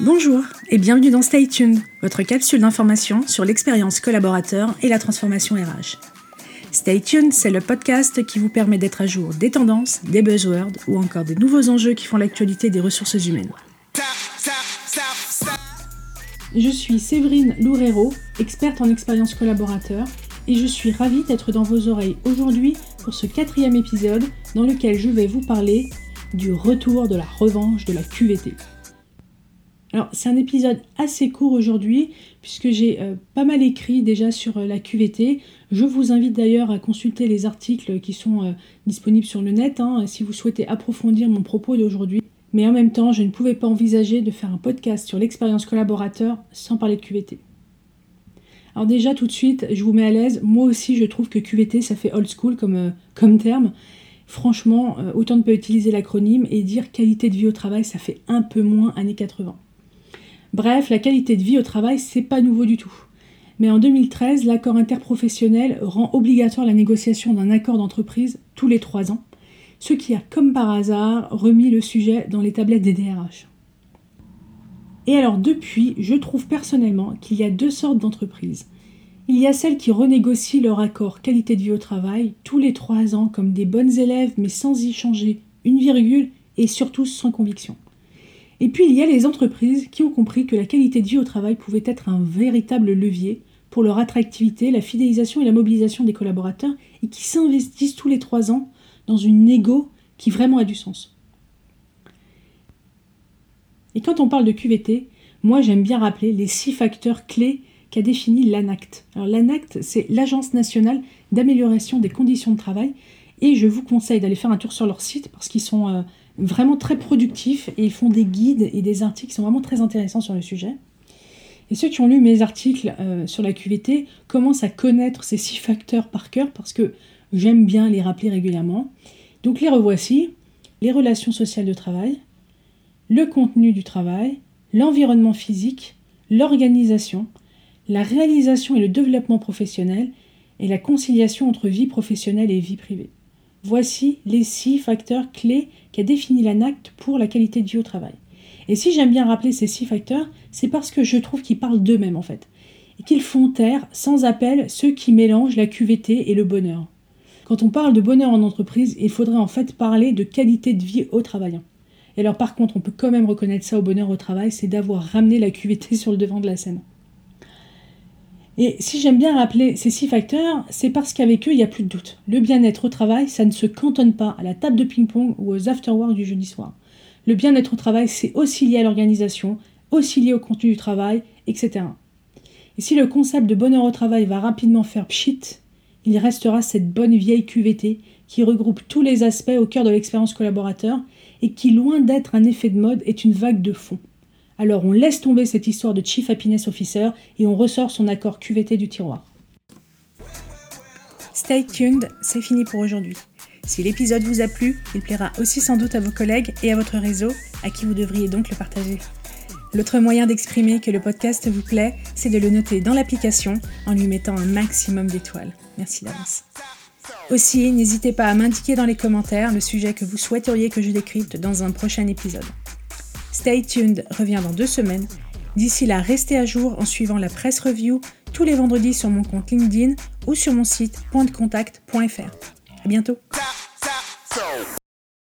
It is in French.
Bonjour et bienvenue dans Stay Tuned, votre capsule d'information sur l'expérience collaborateur et la transformation RH. Stay Tuned, c'est le podcast qui vous permet d'être à jour des tendances, des buzzwords ou encore des nouveaux enjeux qui font l'actualité des ressources humaines. Je suis Séverine Loureiro, experte en expérience collaborateur, et je suis ravie d'être dans vos oreilles aujourd'hui pour ce quatrième épisode dans lequel je vais vous parler du retour de la revanche de la QVT. Alors c'est un épisode assez court aujourd'hui puisque j'ai euh, pas mal écrit déjà sur euh, la QVT. Je vous invite d'ailleurs à consulter les articles qui sont euh, disponibles sur le net hein, si vous souhaitez approfondir mon propos d'aujourd'hui. Mais en même temps, je ne pouvais pas envisager de faire un podcast sur l'expérience collaborateur sans parler de QVT. Alors déjà tout de suite, je vous mets à l'aise, moi aussi je trouve que QVT ça fait old school comme, comme terme. Franchement, autant ne pas utiliser l'acronyme et dire qualité de vie au travail, ça fait un peu moins années 80. Bref, la qualité de vie au travail, c'est pas nouveau du tout. Mais en 2013, l'accord interprofessionnel rend obligatoire la négociation d'un accord d'entreprise tous les trois ans, ce qui a comme par hasard remis le sujet dans les tablettes des DRH. Et alors depuis, je trouve personnellement qu'il y a deux sortes d'entreprises. Il y a celles qui renégocient leur accord qualité de vie au travail tous les trois ans comme des bonnes élèves mais sans y changer une virgule et surtout sans conviction. Et puis il y a les entreprises qui ont compris que la qualité de vie au travail pouvait être un véritable levier pour leur attractivité, la fidélisation et la mobilisation des collaborateurs et qui s'investissent tous les trois ans dans une négo qui vraiment a du sens. Et quand on parle de QVT, moi j'aime bien rappeler les six facteurs clés qu'a défini l'ANACT. Alors l'ANACT, c'est l'Agence nationale d'amélioration des conditions de travail, et je vous conseille d'aller faire un tour sur leur site parce qu'ils sont euh, vraiment très productifs et ils font des guides et des articles qui sont vraiment très intéressants sur le sujet. Et ceux qui ont lu mes articles euh, sur la QVT commencent à connaître ces six facteurs par cœur parce que j'aime bien les rappeler régulièrement. Donc les revoici. Les relations sociales de travail, le contenu du travail, l'environnement physique, l'organisation, la réalisation et le développement professionnel et la conciliation entre vie professionnelle et vie privée. Voici les six facteurs clés qu'a défini l'ANACT pour la qualité de vie au travail. Et si j'aime bien rappeler ces six facteurs, c'est parce que je trouve qu'ils parlent d'eux-mêmes en fait, et qu'ils font taire sans appel ceux qui mélangent la QVT et le bonheur. Quand on parle de bonheur en entreprise, il faudrait en fait parler de qualité de vie au travail. Et alors par contre, on peut quand même reconnaître ça au bonheur au travail, c'est d'avoir ramené la QVT sur le devant de la scène. Et si j'aime bien rappeler ces six facteurs, c'est parce qu'avec eux, il n'y a plus de doute. Le bien-être au travail, ça ne se cantonne pas à la table de ping-pong ou aux afterworks du jeudi soir. Le bien-être au travail, c'est aussi lié à l'organisation, aussi lié au contenu du travail, etc. Et si le concept de bonheur au travail va rapidement faire pchit, il restera cette bonne vieille QVT qui regroupe tous les aspects au cœur de l'expérience collaborateur et qui, loin d'être un effet de mode, est une vague de fond. Alors on laisse tomber cette histoire de Chief Happiness Officer et on ressort son accord QVT du tiroir. Stay tuned, c'est fini pour aujourd'hui. Si l'épisode vous a plu, il plaira aussi sans doute à vos collègues et à votre réseau, à qui vous devriez donc le partager. L'autre moyen d'exprimer que le podcast vous plaît, c'est de le noter dans l'application en lui mettant un maximum d'étoiles. Merci d'avance. Aussi, n'hésitez pas à m'indiquer dans les commentaires le sujet que vous souhaiteriez que je décrypte dans un prochain épisode. Stay tuned revient dans deux semaines. D'ici là, restez à jour en suivant la presse review tous les vendredis sur mon compte LinkedIn ou sur mon site pointdecontact.fr. À bientôt.